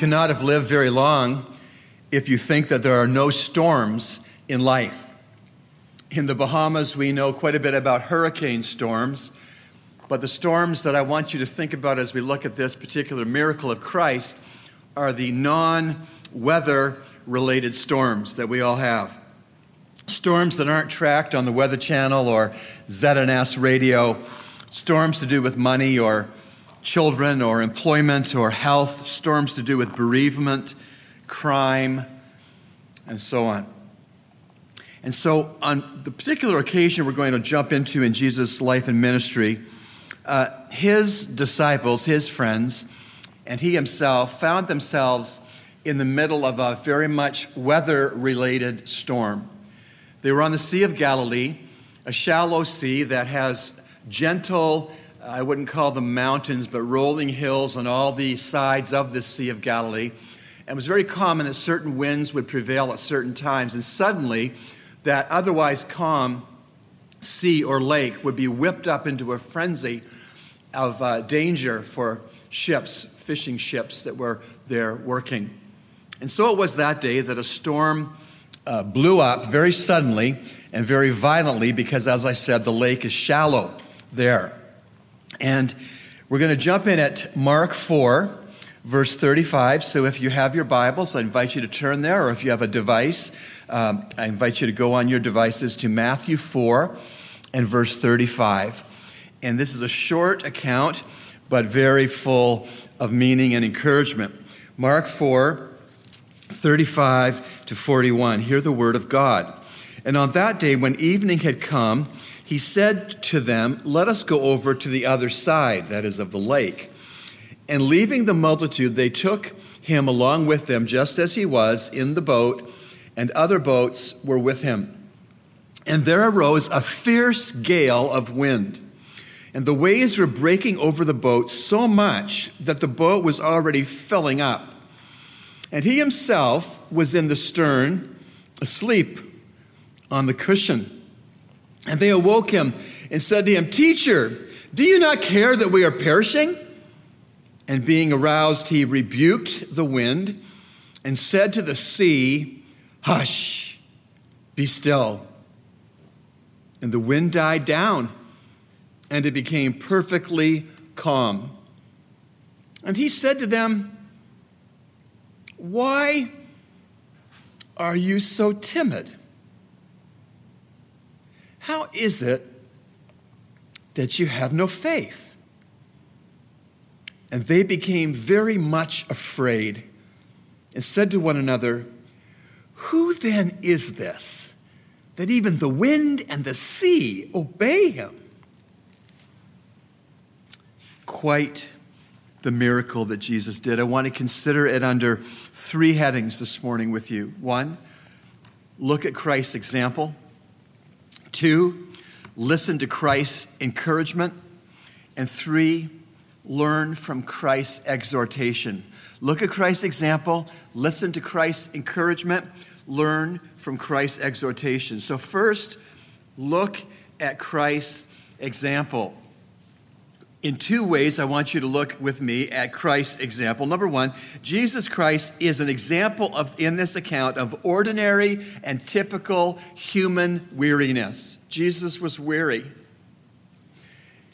Cannot have lived very long if you think that there are no storms in life. In the Bahamas, we know quite a bit about hurricane storms, but the storms that I want you to think about as we look at this particular miracle of Christ are the non weather related storms that we all have. Storms that aren't tracked on the Weather Channel or ZNS radio, storms to do with money or children or employment or health, storms to do with bereavement, crime, and so on. And so, on the particular occasion we're going to jump into in Jesus' life and ministry, uh, his disciples, his friends, and he himself found themselves in the middle of a very much weather related storm. They were on the Sea of Galilee, a shallow sea that has gentle I wouldn't call them mountains, but rolling hills on all the sides of the Sea of Galilee. And it was very common that certain winds would prevail at certain times. And suddenly, that otherwise calm sea or lake would be whipped up into a frenzy of uh, danger for ships, fishing ships that were there working. And so it was that day that a storm uh, blew up very suddenly and very violently because, as I said, the lake is shallow there. And we're going to jump in at Mark 4, verse 35. So if you have your Bibles, I invite you to turn there, or if you have a device, um, I invite you to go on your devices to Matthew 4 and verse 35. And this is a short account, but very full of meaning and encouragement. Mark 4, 35 to 41. Hear the word of God. And on that day, when evening had come, he said to them, Let us go over to the other side, that is, of the lake. And leaving the multitude, they took him along with them, just as he was in the boat, and other boats were with him. And there arose a fierce gale of wind, and the waves were breaking over the boat so much that the boat was already filling up. And he himself was in the stern, asleep on the cushion. And they awoke him and said to him, Teacher, do you not care that we are perishing? And being aroused, he rebuked the wind and said to the sea, Hush, be still. And the wind died down, and it became perfectly calm. And he said to them, Why are you so timid? How is it that you have no faith? And they became very much afraid and said to one another, Who then is this that even the wind and the sea obey him? Quite the miracle that Jesus did. I want to consider it under three headings this morning with you. One, look at Christ's example. Two, listen to Christ's encouragement. And three, learn from Christ's exhortation. Look at Christ's example, listen to Christ's encouragement, learn from Christ's exhortation. So, first, look at Christ's example in two ways, I want you to look with me at Christ's example. Number one, Jesus Christ is an example of, in this account, of ordinary and typical human weariness. Jesus was weary.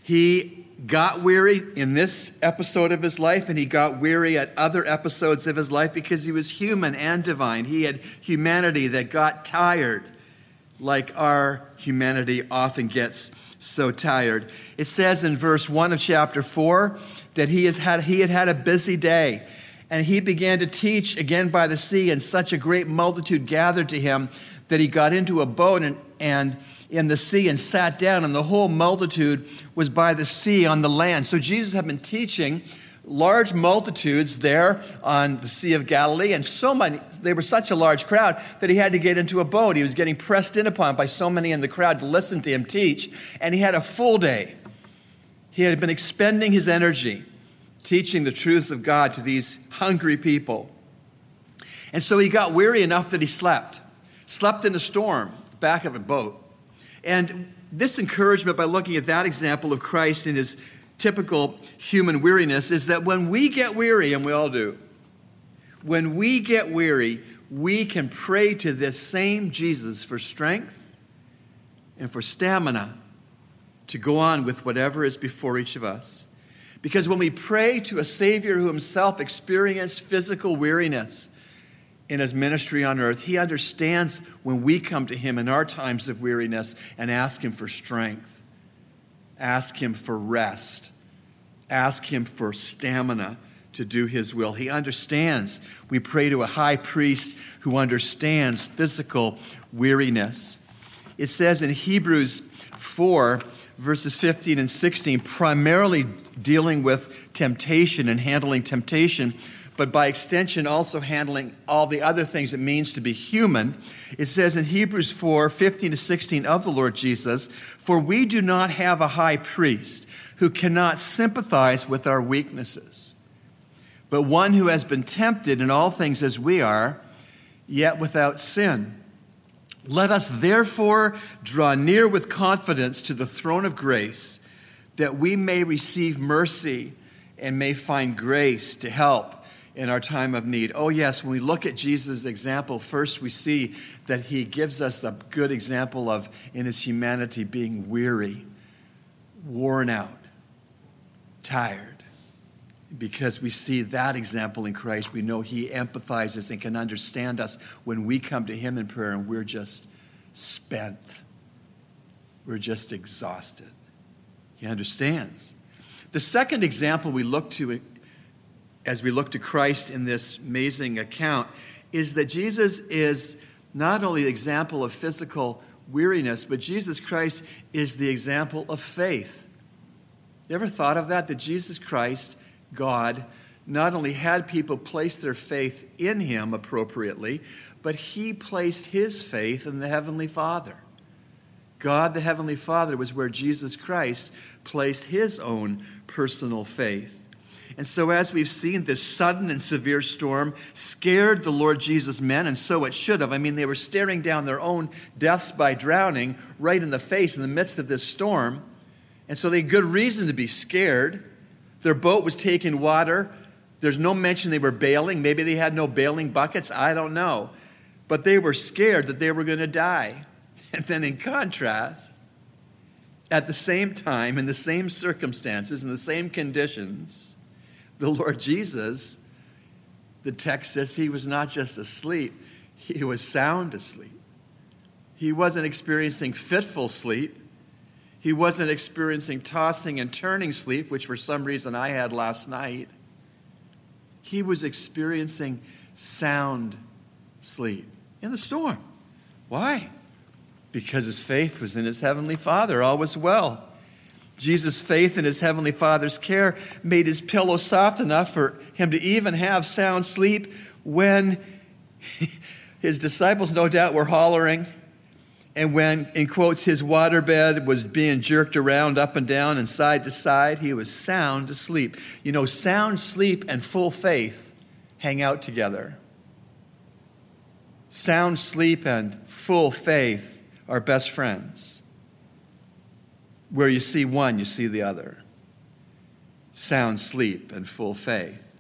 He got weary in this episode of his life, and he got weary at other episodes of his life because he was human and divine. He had humanity that got tired, like our humanity often gets so tired. It says in verse 1 of chapter 4 that he, has had, he had had a busy day. And he began to teach again by the sea, and such a great multitude gathered to him that he got into a boat and, and in the sea and sat down, and the whole multitude was by the sea on the land. So Jesus had been teaching large multitudes there on the Sea of Galilee, and so many, they were such a large crowd that he had to get into a boat. He was getting pressed in upon by so many in the crowd to listen to him teach, and he had a full day. He had been expending his energy teaching the truths of God to these hungry people. And so he got weary enough that he slept, slept in a storm, back of a boat. And this encouragement, by looking at that example of Christ in his typical human weariness is that when we get weary, and we all do, When we get weary, we can pray to this same Jesus for strength and for stamina to go on with whatever is before each of us. Because when we pray to a Savior who himself experienced physical weariness in his ministry on earth, he understands when we come to him in our times of weariness and ask him for strength, ask him for rest, ask him for stamina to do his will. He understands. We pray to a high priest who understands physical weariness. It says in Hebrews 4, verses 15 and 16, primarily dealing with temptation and handling temptation, but by extension also handling all the other things it means to be human. It says in Hebrews 4 15 to 16 of the Lord Jesus, For we do not have a high priest who cannot sympathize with our weaknesses, but one who has been tempted in all things as we are, yet without sin. Let us therefore draw near with confidence to the throne of grace that we may receive mercy and may find grace to help in our time of need. Oh, yes, when we look at Jesus' example, first we see that he gives us a good example of, in his humanity, being weary, worn out, tired. Because we see that example in Christ, we know he empathizes and can understand us when we come to him in prayer and we're just spent. We're just exhausted. He understands. The second example we look to as we look to Christ in this amazing account is that Jesus is not only the example of physical weariness, but Jesus Christ is the example of faith. You ever thought of that? That Jesus Christ, God, not only had people place their faith in him appropriately, but he placed his faith in the Heavenly Father. God, the Heavenly Father, was where Jesus Christ placed his own personal faith. And so, as we've seen, this sudden and severe storm scared the Lord Jesus' men, and so it should have. I mean, they were staring down their own deaths by drowning right in the face in the midst of this storm. And so they had good reason to be scared. Their boat was taking water. There's no mention they were bailing. Maybe they had no bailing buckets. I don't know. But they were scared that they were going to die. And then, in contrast, at the same time, in the same circumstances, in the same conditions, the Lord Jesus, the text says he was not just asleep, he was sound asleep. He wasn't experiencing fitful sleep. He wasn't experiencing tossing and turning sleep, which for some reason I had last night. He was experiencing sound sleep in the storm. Why? Because his faith was in his heavenly Father. All was well. Jesus' faith in his heavenly Father's care made his pillow soft enough for him to even have sound sleep when his disciples, no doubt, were hollering. And when, in quotes, his waterbed was being jerked around up and down and side to side, he was sound asleep. You know, sound sleep and full faith hang out together. Sound sleep and full faith are best friends. Where you see one, you see the other. Sound sleep and full faith.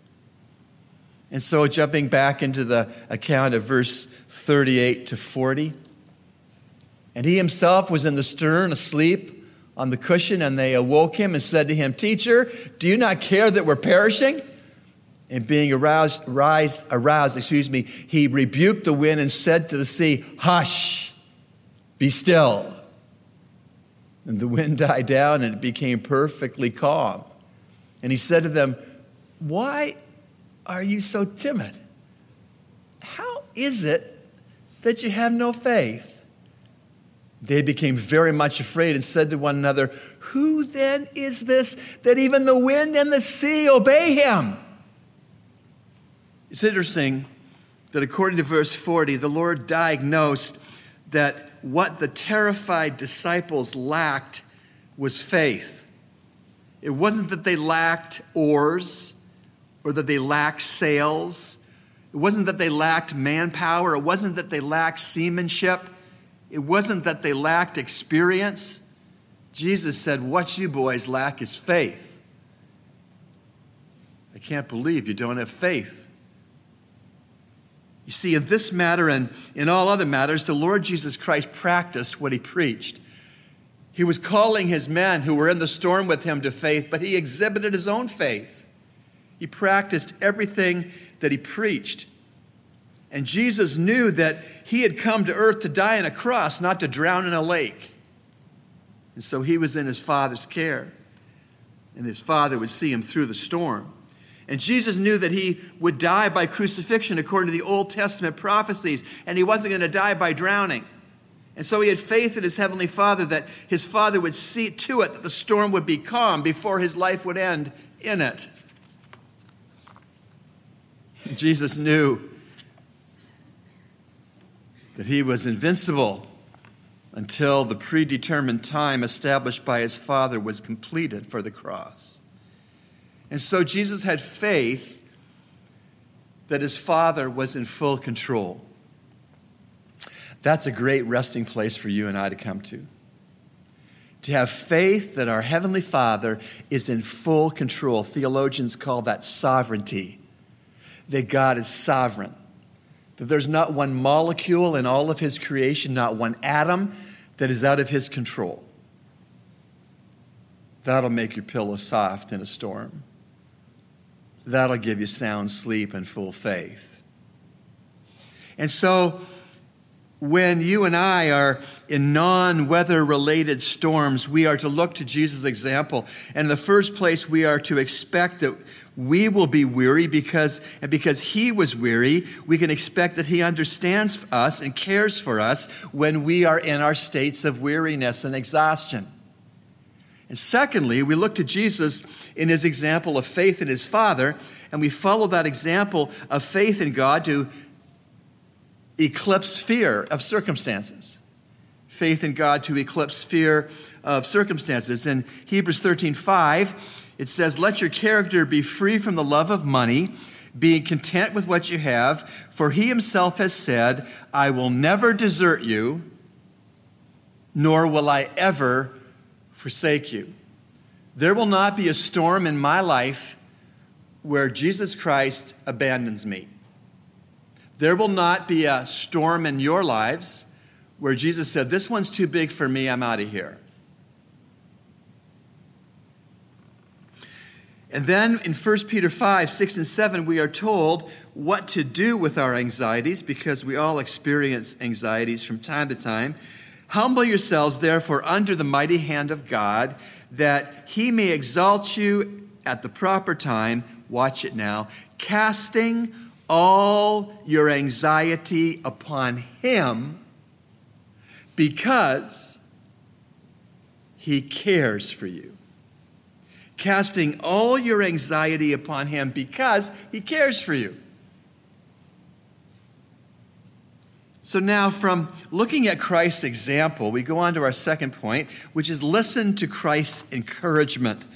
And so, jumping back into the account of verse 38 to 40, and he himself was in the stern, asleep on the cushion, and they awoke him and said to him, Teacher, do you not care that we're perishing? And being aroused, aroused, aroused, excuse me, he rebuked the wind and said to the sea, Hush, be still. And the wind died down and it became perfectly calm. And he said to them, Why are you so timid? How is it that you have no faith? They became very much afraid and said to one another, Who then is this that even the wind and the sea obey him? It's interesting that according to verse 40, the Lord diagnosed that what the terrified disciples lacked was faith. It wasn't that they lacked oars or that they lacked sails. It wasn't that they lacked manpower. It wasn't that they lacked seamanship. It wasn't that they lacked experience. Jesus said, What you boys lack is faith. I can't believe you don't have faith. You see, in this matter and in all other matters, the Lord Jesus Christ practiced what he preached. He was calling his men who were in the storm with him to faith, but he exhibited his own faith. He practiced everything that he preached. And Jesus knew that he had come to earth to die on a cross, not to drown in a lake. And so he was in his Father's care, and his Father would see him through the storm. And Jesus knew that he would die by crucifixion according to the Old Testament prophecies, and he wasn't going to die by drowning. And so he had faith in his heavenly Father that his Father would see to it that the storm would be calm before his life would end in it. Jesus knew that he was invincible until the predetermined time established by his Father was completed for the cross. And so Jesus had faith that his Father was in full control. That's a great resting place for you and I to come to. To have faith that our Heavenly Father is in full control. Theologians call that sovereignty, that God is sovereign, that there's not one molecule in all of His creation, not one atom that is out of His control. That'll make your pillow soft in a storm. That'll give you sound sleep and full faith. And so, when you and I are in non weather related storms, we are to look to Jesus' example. And in the first place, we are to expect that we will be weary because, and because he was weary, we can expect that he understands us and cares for us when we are in our states of weariness and exhaustion. And secondly, we look to Jesus in his example of faith in his Father, and we follow that example of faith in God to eclipse fear of circumstances. Faith in God to eclipse fear of circumstances. In Hebrews 13 5, it says, Let your character be free from the love of money, being content with what you have, for he himself has said, I will never desert you, nor will I ever forsake you. There will not be a storm in my life where Jesus Christ abandons me. There will not be a storm in your lives where Jesus said, This one's too big for me, I'm out of here. And then in 1 Peter 5, 6, and 7, we are told what to do with our anxieties because we all experience anxieties from time to time. Humble yourselves, therefore, under the mighty hand of God, that he may exalt you at the proper time. Watch it now. Casting all your anxiety upon Him because He cares for you. Casting all your anxiety upon Him because He cares for you. So, now from looking at Christ's example, we go on to our second point, which is listen to Christ's encouragement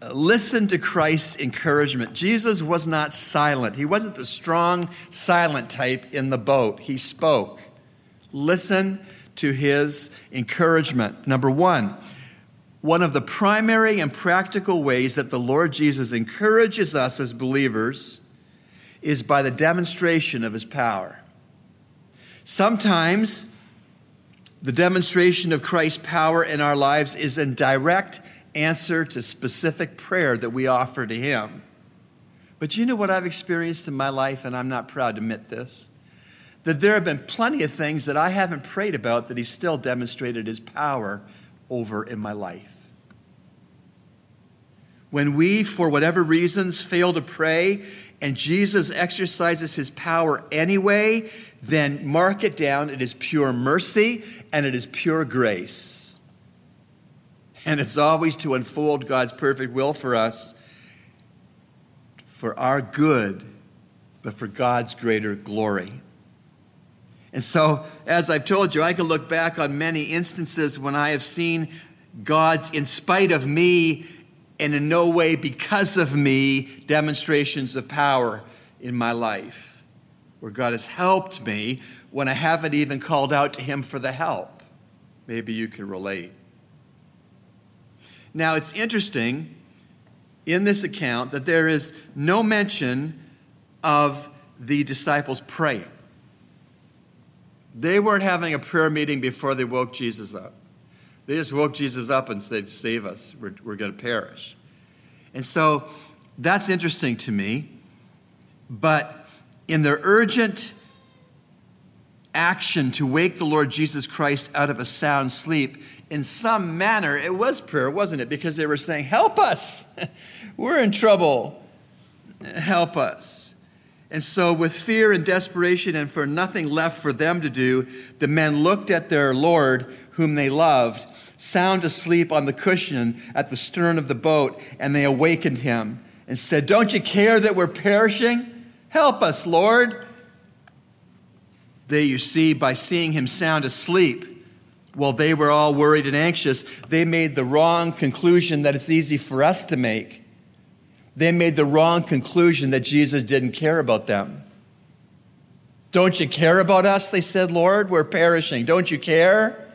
uh, listen to Christ's encouragement. Jesus was not silent. He wasn't the strong, silent type in the boat. He spoke. Listen to his encouragement. Number one, one of the primary and practical ways that the Lord Jesus encourages us as believers is by the demonstration of his power. Sometimes the demonstration of Christ's power in our lives is in direct answer to specific prayer that we offer to Him. But you know what I've experienced in my life, and I'm not proud to admit this? That there have been plenty of things that I haven't prayed about that He still demonstrated His power over in my life. When we, for whatever reasons, fail to pray and Jesus exercises his power anyway, then mark it down. It is pure mercy and it is pure grace and it's always to unfold God's perfect will for us for our good, but for God's greater glory. And so, as I've told you, I can look back on many instances when I have seen God's, in spite of me, and in no way because of me, demonstrations of power in my life, where God has helped me when I haven't even called out to Him for the help. Maybe you can relate. Now, it's interesting in this account that there is no mention of the disciples praying. They weren't having a prayer meeting before they woke Jesus up. They just woke Jesus up and said, Save us, we're, we're going to perish. And so that's interesting to me. But in their urgent action to wake the Lord Jesus Christ out of a sound sleep, in some manner, it was prayer, wasn't it? Because they were saying, Help us! we're in trouble. Help us. And so, with fear and desperation, and for nothing left for them to do, the men looked at their Lord, whom they loved, sound asleep on the cushion at the stern of the boat, and they awakened him and said, Don't you care that we're perishing? Help us, Lord. They, you see, by seeing him sound asleep, while they were all worried and anxious, they made the wrong conclusion that it's easy for us to make they made the wrong conclusion that Jesus didn't care about them. Don't you care about us? They said, Lord, we're perishing. Don't you care?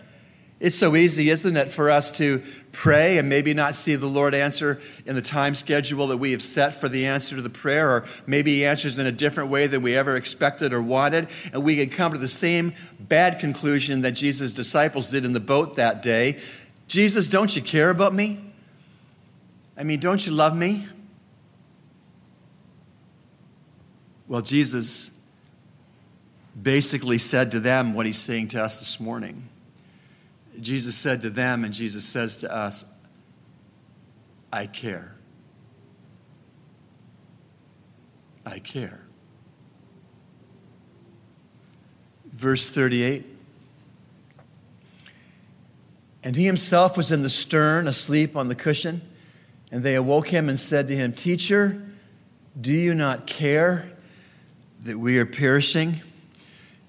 It's so easy, isn't it, for us to pray and maybe not see the Lord answer in the time schedule that we have set for the answer to the prayer, or maybe He answers in a different way than we ever expected or wanted, and we can come to the same bad conclusion that Jesus' disciples did in the boat that day. Jesus, don't you care about me? I mean, don't you love me? Well, Jesus basically said to them what he's saying to us this morning. Jesus said to them, and Jesus says to us, I care. I care. Verse 38 And he himself was in the stern, asleep on the cushion. And they awoke him and said to him, Teacher, do you not care that we are perishing.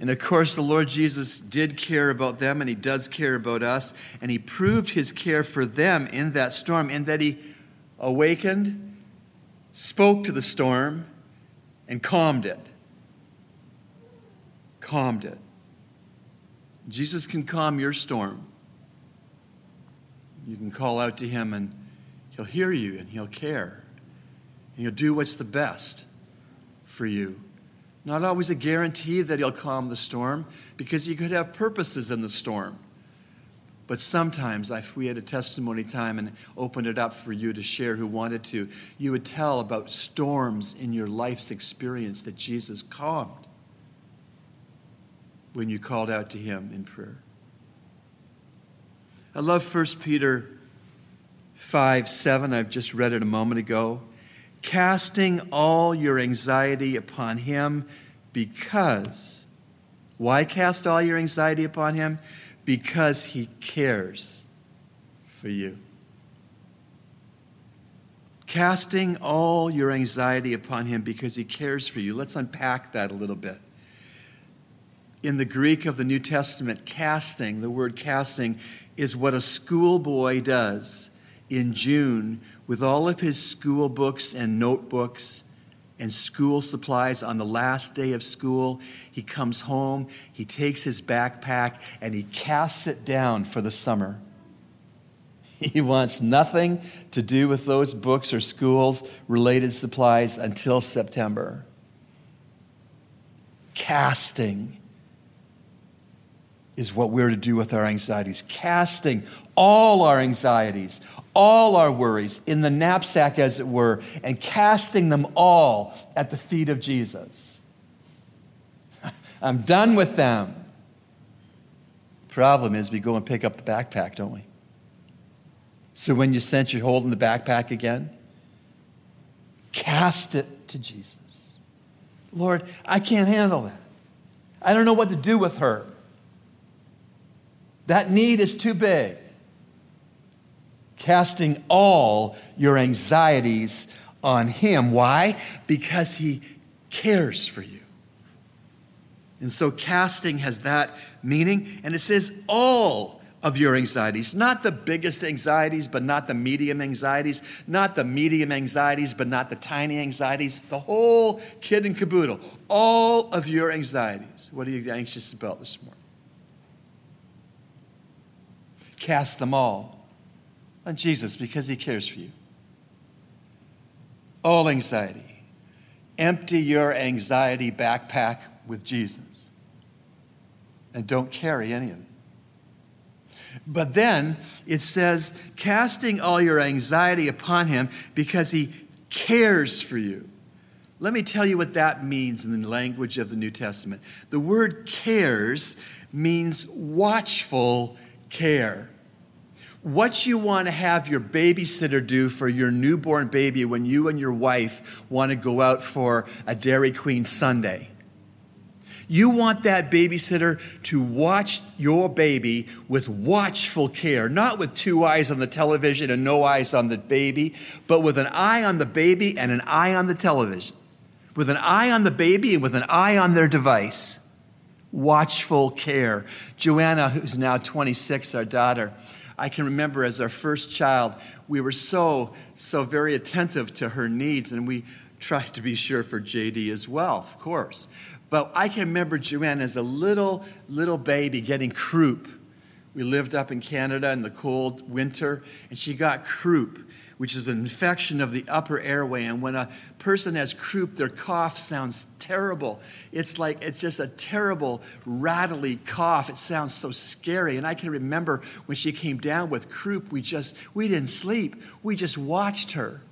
And of course, the Lord Jesus did care about them, and He does care about us. And He proved His care for them in that storm, in that He awakened, spoke to the storm, and calmed it. Calmed it. Jesus can calm your storm. You can call out to Him, and He'll hear you, and He'll care. And He'll do what's the best for you. Not always a guarantee that he'll calm the storm because he could have purposes in the storm. But sometimes, if we had a testimony time and opened it up for you to share who wanted to, you would tell about storms in your life's experience that Jesus calmed when you called out to him in prayer. I love 1 Peter 5 7. I've just read it a moment ago casting all your anxiety upon Him because. Why cast all your anxiety upon Him? Because He cares for you. Casting all your anxiety upon Him because He cares for you. Let's unpack that a little bit. In the Greek of the New Testament, casting, the word casting, is what a schoolboy does in June with all of his school books and notebooks and school supplies on the last day of school. He comes home, he takes his backpack, and he casts it down for the summer. He wants nothing to do with those books or schools related supplies until September. Casting is what we're to do with our anxieties. Casting all our anxieties, all our worries in the knapsack, as it were, and casting them all at the feet of Jesus. I'm done with them. Problem is, we go and pick up the backpack, don't we? So when you sense you're holding the backpack again, cast it to Jesus. Lord, I can't handle that. I don't know what to do with her. That need is too big casting all your anxieties on Him. Why? Because He cares for you. And so casting has that meaning, and it says all of your anxieties, not the biggest anxieties, but not the medium anxieties, not the medium anxieties, but not the tiny anxieties, the whole kid and caboodle, all of your anxieties. What are you anxious about this morning? Cast them all on Jesus because he cares for you. All anxiety. Empty your anxiety backpack with Jesus. and don't carry any of it. But then it says, casting all your anxiety upon him because he cares for you. Let me tell you what that means in the language of the New Testament. The word cares means watchful care. What you want to have your babysitter do for your newborn baby when you and your wife want to go out for a Dairy Queen sundae. You want that babysitter to watch your baby with watchful care, not with two eyes on the television and no eyes on the baby, but with an eye on the baby and an eye on the television, with an eye on the baby and with an eye on their device. Watchful care. Joanna, who's now 26, our daughter, I can remember as our first child, we were so, so very attentive to her needs, and we tried to be sure for JD as well, of course. But I can remember Joanne as a little, little baby getting croup. We lived up in Canada in the cold winter, and she got croup which is an infection of the upper airway. And when a person has croup, their cough sounds terrible. It's like, it's just a terrible, rattly cough. It sounds so scary. And I can remember when she came down with croup, we just, we didn't sleep. We just watched her.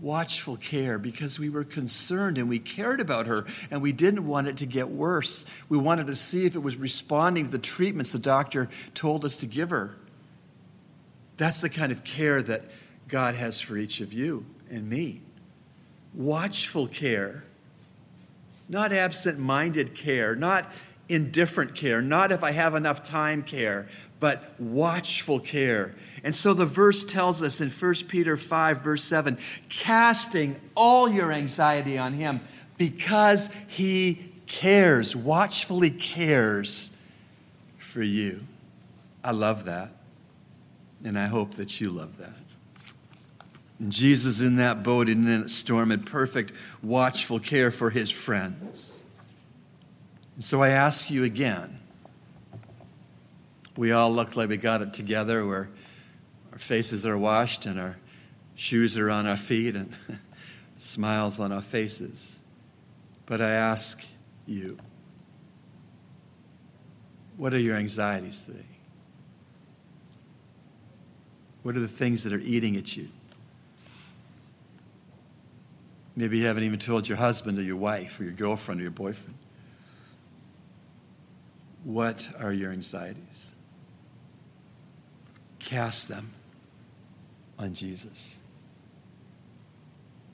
Watchful care because we were concerned and we cared about her and we didn't want it to get worse. We wanted to see if it was responding to the treatments the doctor told us to give her. That's the kind of care that God has for each of you and me. Watchful care, not absent minded care, not indifferent care, not if I have enough time care, but watchful care. And so the verse tells us in 1 Peter 5, verse 7 casting all your anxiety on Him because He cares, watchfully cares for you. I love that. And I hope that you love that. And Jesus in that boat in that storm had perfect watchful care for his friends. And so I ask you again. We all look like we got it together where our faces are washed and our shoes are on our feet and smiles on our faces. But I ask you, what are your anxieties today? What are the things that are eating at you? Maybe you haven't even told your husband or your wife or your girlfriend or your boyfriend. What are your anxieties? Cast them on Jesus.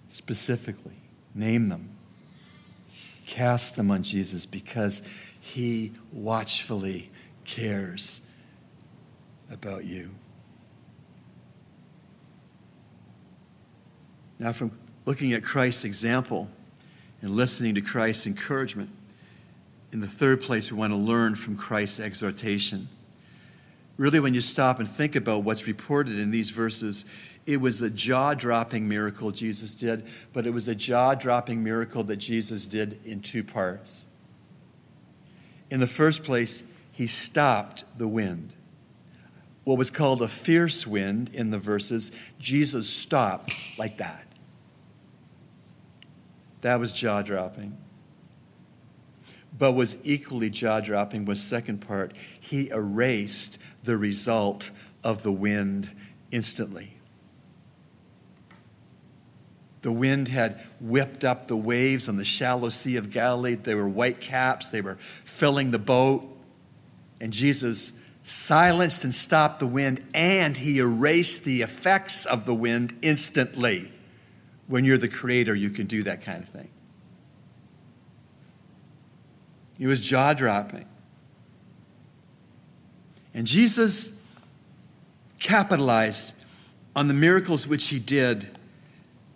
Specifically, name them. Cast them on Jesus because he watchfully cares about you. Now, from looking at Christ's example and listening to Christ's encouragement, in the third place, we want to learn from Christ's exhortation. Really, when you stop and think about what's reported in these verses, it was a jaw dropping miracle Jesus did, but it was a jaw dropping miracle that Jesus did in two parts. In the first place, he stopped the wind. What was called a fierce wind in the verses, Jesus stopped like that. That was jaw dropping. But was equally jaw dropping was second part. He erased the result of the wind instantly. The wind had whipped up the waves on the shallow Sea of Galilee. They were white caps, they were filling the boat. And Jesus silenced and stopped the wind, and he erased the effects of the wind instantly. When you're the creator, you can do that kind of thing. It was jaw dropping. And Jesus capitalized on the miracles which he did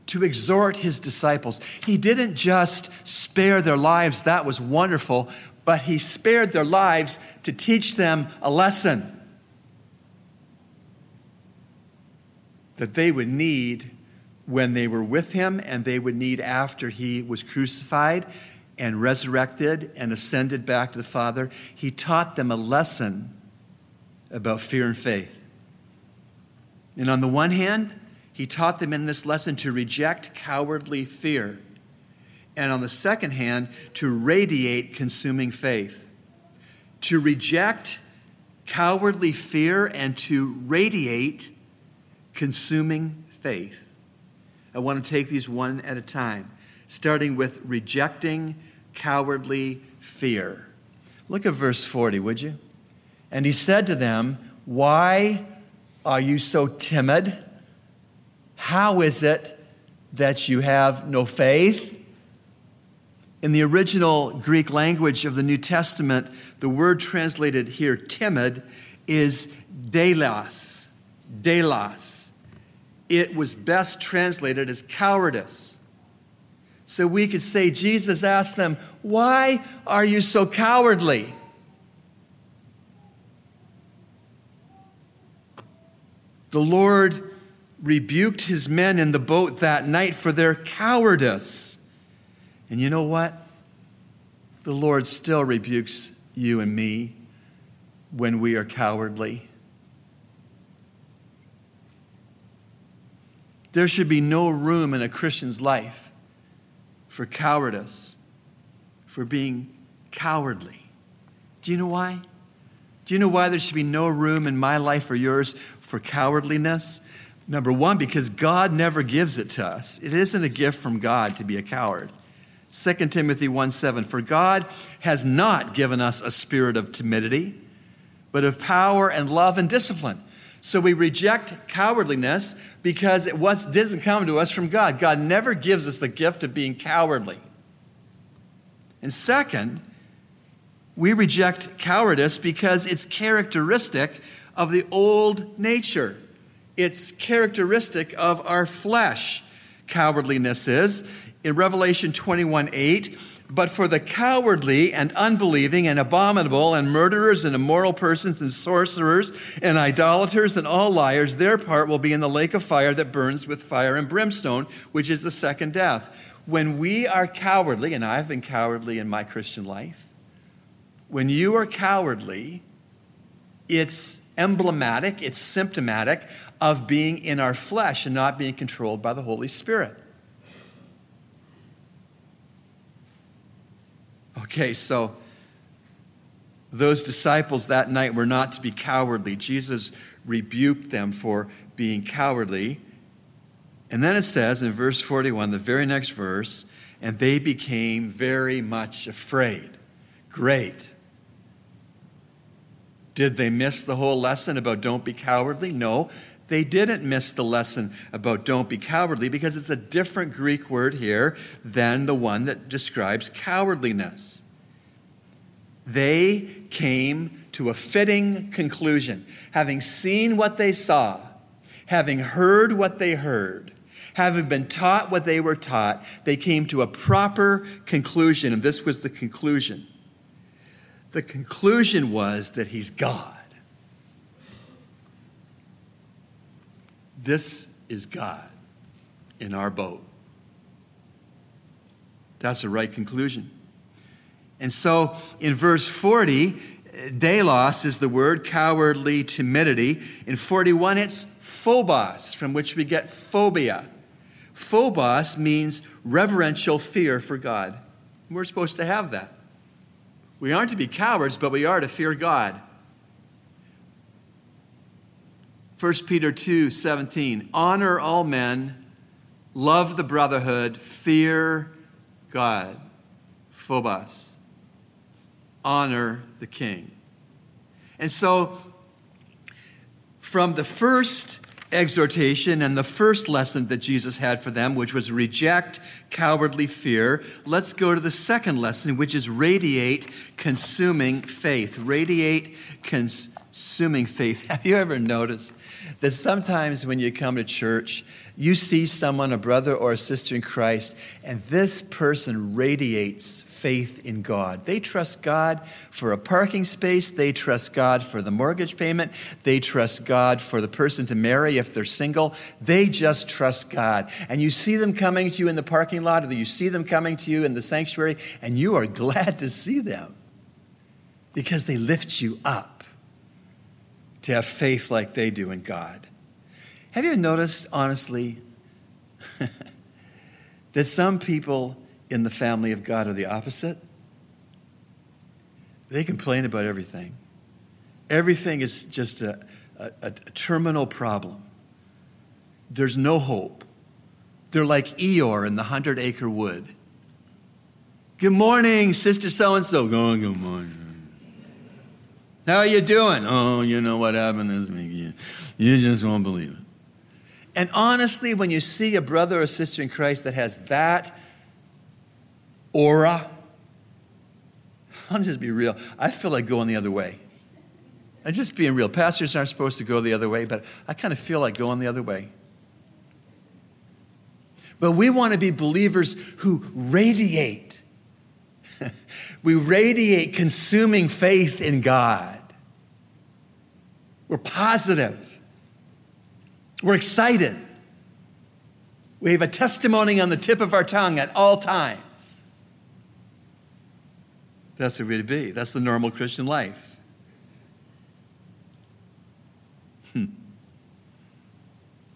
to exhort his disciples. He didn't just spare their lives, that was wonderful, but he spared their lives to teach them a lesson that they would need when they were with him and they would need after he was crucified and resurrected and ascended back to the Father. He taught them a lesson about fear and faith. And on the one hand, he taught them in this lesson to reject cowardly fear. And on the second hand, to radiate consuming faith. to reject cowardly fear and to radiate consuming faith. I want to take these one at a time, starting with rejecting cowardly fear. Look at verse 40, would you? And he said to them, Why are you so timid? How is it that you have no faith? In the original Greek language of the New Testament, the word translated here, timid, is deilos. Deilos. It was best translated as cowardice. So we could say, Jesus asked them, Why are you so cowardly? The Lord rebuked his men in the boat that night for their cowardice. And you know what? The Lord still rebukes you and me when we are cowardly. There should be no room in a Christian's life for cowardice, for being cowardly. Do you know why? Do you know why there should be no room in my life or yours for cowardliness? Number one, because God never gives it to us. It isn't a gift from God to be a coward. 2 Timothy 1 7, for God has not given us a spirit of timidity, but of power and love and discipline. So we reject cowardliness because it doesn't come to us from God. God never gives us the gift of being cowardly. And second, we reject cowardice because it's characteristic of the old nature. It's characteristic of our flesh. Cowardliness is in Revelation 21 8, but for the cowardly and unbelieving and abominable and murderers and immoral persons and sorcerers and idolaters and all liars, their part will be in the lake of fire that burns with fire and brimstone, which is the second death. When we are cowardly, and I've been cowardly in my Christian life, when you are cowardly, it's emblematic, it's symptomatic of being in our flesh and not being controlled by the Holy Spirit. Okay, so those disciples that night were not to be cowardly. Jesus rebuked them for being cowardly. And then it says in verse 41, the very next verse, and they became very much afraid. Great. Did they miss the whole lesson about don't be cowardly? No, they didn't miss the lesson about don't be cowardly because it's a different Greek word here than the one that describes cowardliness. They came to a fitting conclusion. Having seen what they saw, having heard what they heard, having been taught what they were taught, they came to a proper conclusion, and this was the conclusion. The conclusion was that He's God. This is God in our boat. That's the right conclusion. And so in verse 40, deilos is the word, cowardly timidity. In 41, it's phobos, from which we get phobia. Phobos means reverential fear for God. We're supposed to have that. We aren't to be cowards, but we are to fear God. 1 Peter 2 17. Honor all men, love the brotherhood, fear God. Phobos. Honor the king. And so, from the first exhortation and the first lesson that Jesus had for them, which was reject cowardly fear, let's go to the second lesson, which is radiate consuming faith. Radiate consuming faith. Have you ever noticed that sometimes when you come to church, you see someone, a brother or a sister in Christ, and this person radiates faith in God. They trust God for a parking space, they trust God for the mortgage payment, they trust God for the person to marry if they're single. They just trust God. And you see them coming to you in the parking lot, or you see them coming to you in the sanctuary, and you are glad to see them because they lift you up to have faith like they do in God. Have you noticed, honestly, that some people in the family of God are the opposite? They complain about everything. Everything is just a, a, a terminal problem. There's no hope. They're like Eeyore in the hundred acre wood. Good morning, Sister So and so. Good morning. How are you doing? Oh, you know what happened this week. You, just won't believe it. And honestly, when you see a brother or sister in Christ that has that aura, I'll just be real. I feel like going the other way. I'm just being real. Pastors aren't supposed to go the other way, but I kind of feel like going the other way. But we want to be believers who radiate. we radiate consuming faith in God. We're positive. We're excited. We have a testimony on the tip of our tongue at all times. That's the way to be. That's the normal Christian life. Hmm.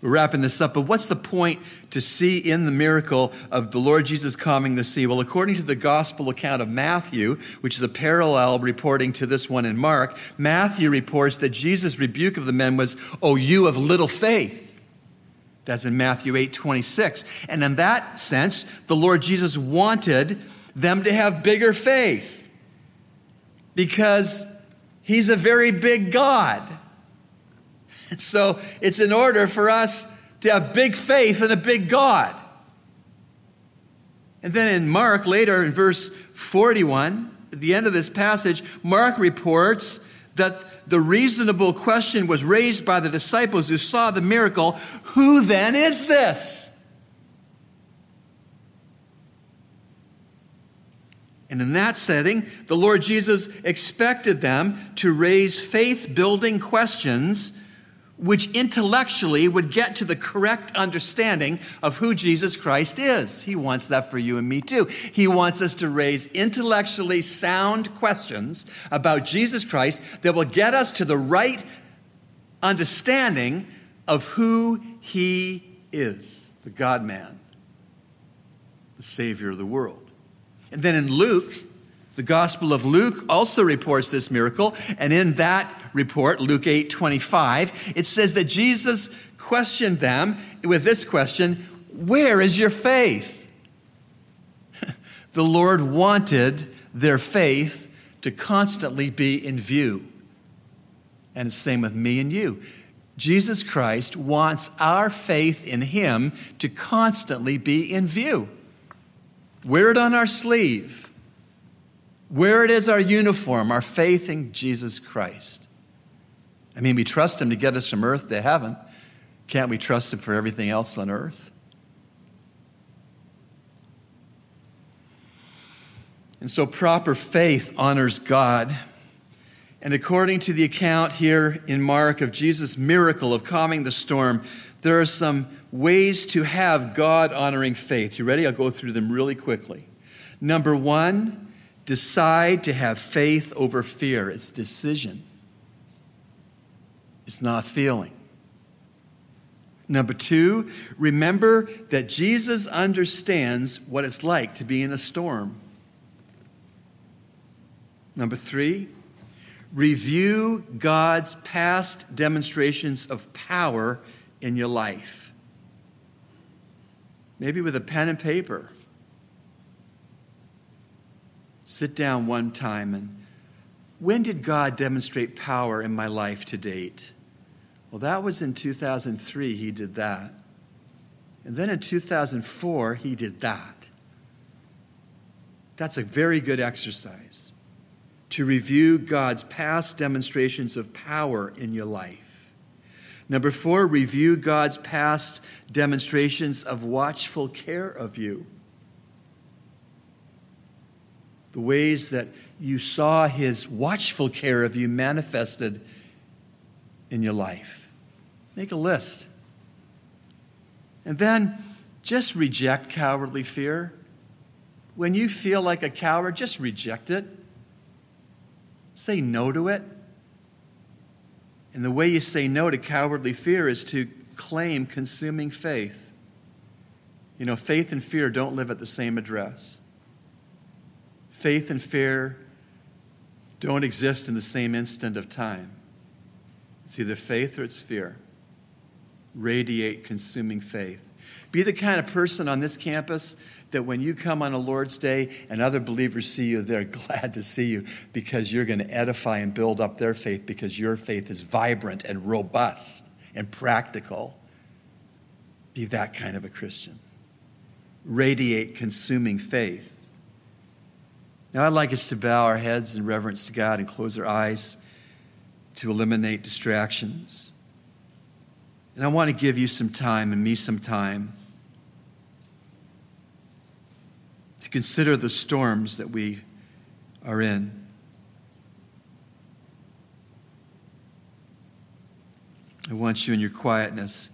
We're wrapping this up, but what's the point to see in the miracle of the Lord Jesus calming the sea? Well, according to the gospel account of Matthew, which is a parallel reporting to this one in Mark, Matthew reports that Jesus' rebuke of the men was, Oh, you of little faith. That's in Matthew 8 26. And in that sense, the Lord Jesus wanted them to have bigger faith because he's a very big God. So it's in order for us to have big faith in a big God. And then in Mark, later in verse 41, at the end of this passage, Mark reports that the reasonable question was raised by the disciples who saw the miracle Who then is this? And in that setting, the Lord Jesus expected them to raise faith building questions which intellectually would get to the correct understanding of who Jesus Christ is. He wants that for you and me too. He wants us to raise intellectually sound questions about Jesus Christ that will get us to the right understanding of who he is the God man, the Savior of the world. And then in Luke, the Gospel of Luke also reports this miracle, and in that report, Luke 8 25, it says that Jesus questioned them with this question Where is your faith? the Lord wanted their faith to constantly be in view. And it's the same with me and you. Jesus Christ wants our faith in Him to constantly be in view. Wear it on our sleeve. Wear it as our uniform, our faith in Jesus Christ. I mean, we trust Him to get us from earth to heaven. Can't we trust Him for everything else on earth? And so, proper faith honors God. And according to the account here in Mark of Jesus' miracle of calming the storm, there are some ways to have God honoring faith. You ready? I'll go through them really quickly. Number one, decide to have faith over fear. It's decision. It's not feeling. Number two, remember that Jesus understands what it's like to be in a storm. Number three, review God's past demonstrations of power in your life. Maybe with a pen and paper. Sit down one time and when did God demonstrate power in my life to date? Well, that was in 2003, he did that. And then in 2004, he did that. That's a very good exercise to review God's past demonstrations of power in your life. Number four, review God's past demonstrations of watchful care of you. The ways that you saw his watchful care of you manifested in your life. Make a list. And then just reject cowardly fear. When you feel like a coward, just reject it. Say no to it. And the way you say no to cowardly fear is to claim consuming faith. You know, faith and fear don't live at the same address. Faith and fear don't exist in the same instant of time. It's either faith or it's fear. Radiate consuming faith. Be the kind of person on this campus that when you come on a Lord's Day and other believers see you, they're glad to see you because you're going to edify and build up their faith because your faith is vibrant and robust and practical. Be that kind of a Christian. Radiate consuming faith. Now, I'd like us to bow our heads in reverence to God and close our eyes to eliminate distractions. And I want to give you some time and me some time to consider the storms that we are in. I want you in your quietness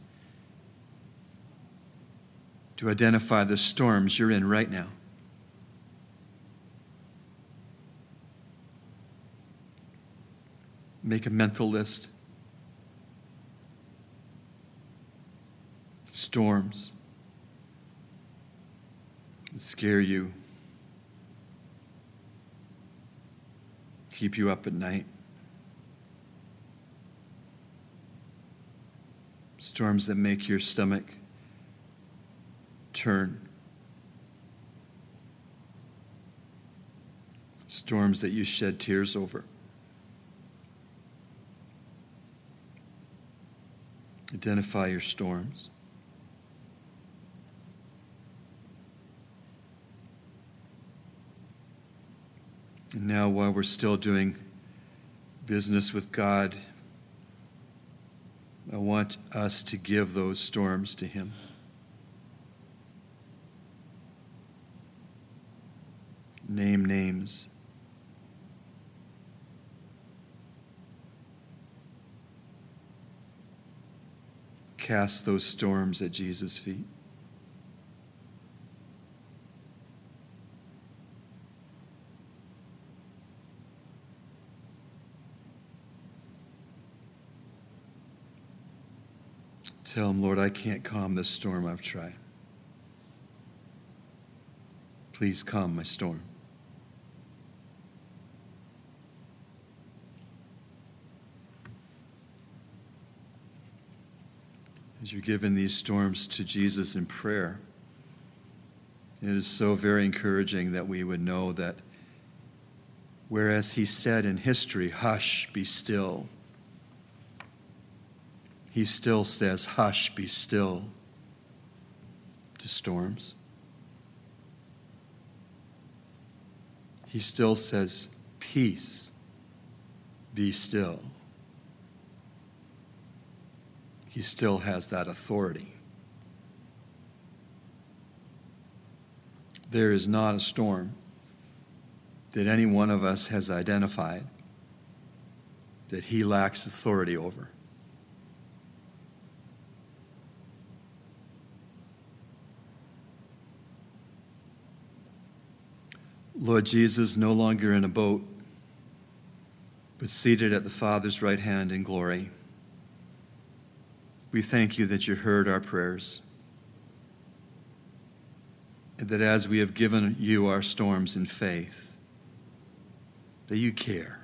to identify the storms you're in right now. Make a mental list. Storms that scare you, keep you up at night. Storms that make your stomach turn. Storms that you shed tears over. Identify your storms. And now, while we're still doing business with God, I want us to give those storms to Him. Name names. Cast those storms at Jesus' feet. Tell him, Lord, I can't calm this storm I've tried. Please calm my storm. As you're giving these storms to Jesus in prayer, it is so very encouraging that we would know that whereas he said in history, Hush, be still he still says, Hush, be still to storms. He still says, Peace, be still. He still has that authority. There is not a storm that any one of us has identified that he lacks authority over. Lord Jesus, no longer in a boat, but seated at the Father's right hand in glory. We thank you that you heard our prayers, and that as we have given you our storms in faith, that you care.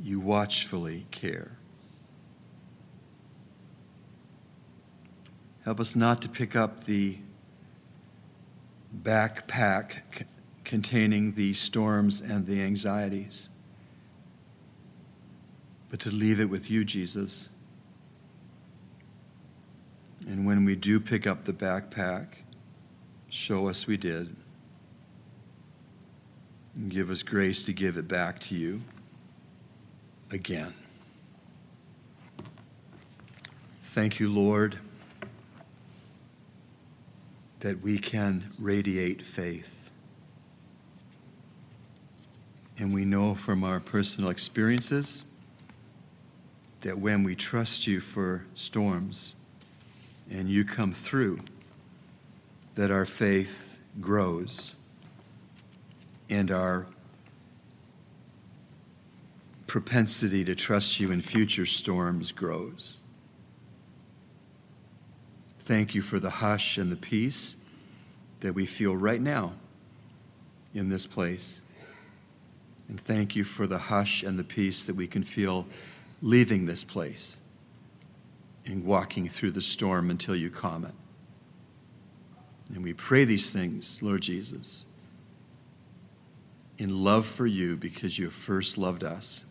You watchfully care. Help us not to pick up the backpack containing the storms and the anxieties, but to leave it with you, Jesus. And when we do pick up the backpack, show us we did. And give us grace to give it back to you again. Thank you, Lord that we can radiate faith. And we know from our personal experiences that when we trust you for storms and you come through, that our faith grows and our propensity to trust you in future storms grows. Thank you for the hush and the peace that we feel right now in this place. And thank you for the hush and the peace that we can feel leaving this place and walking through the storm until you calm it. And we pray these things, Lord Jesus, in love for you because you first loved us.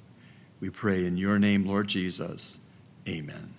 We pray in your name, Lord Jesus. Amen.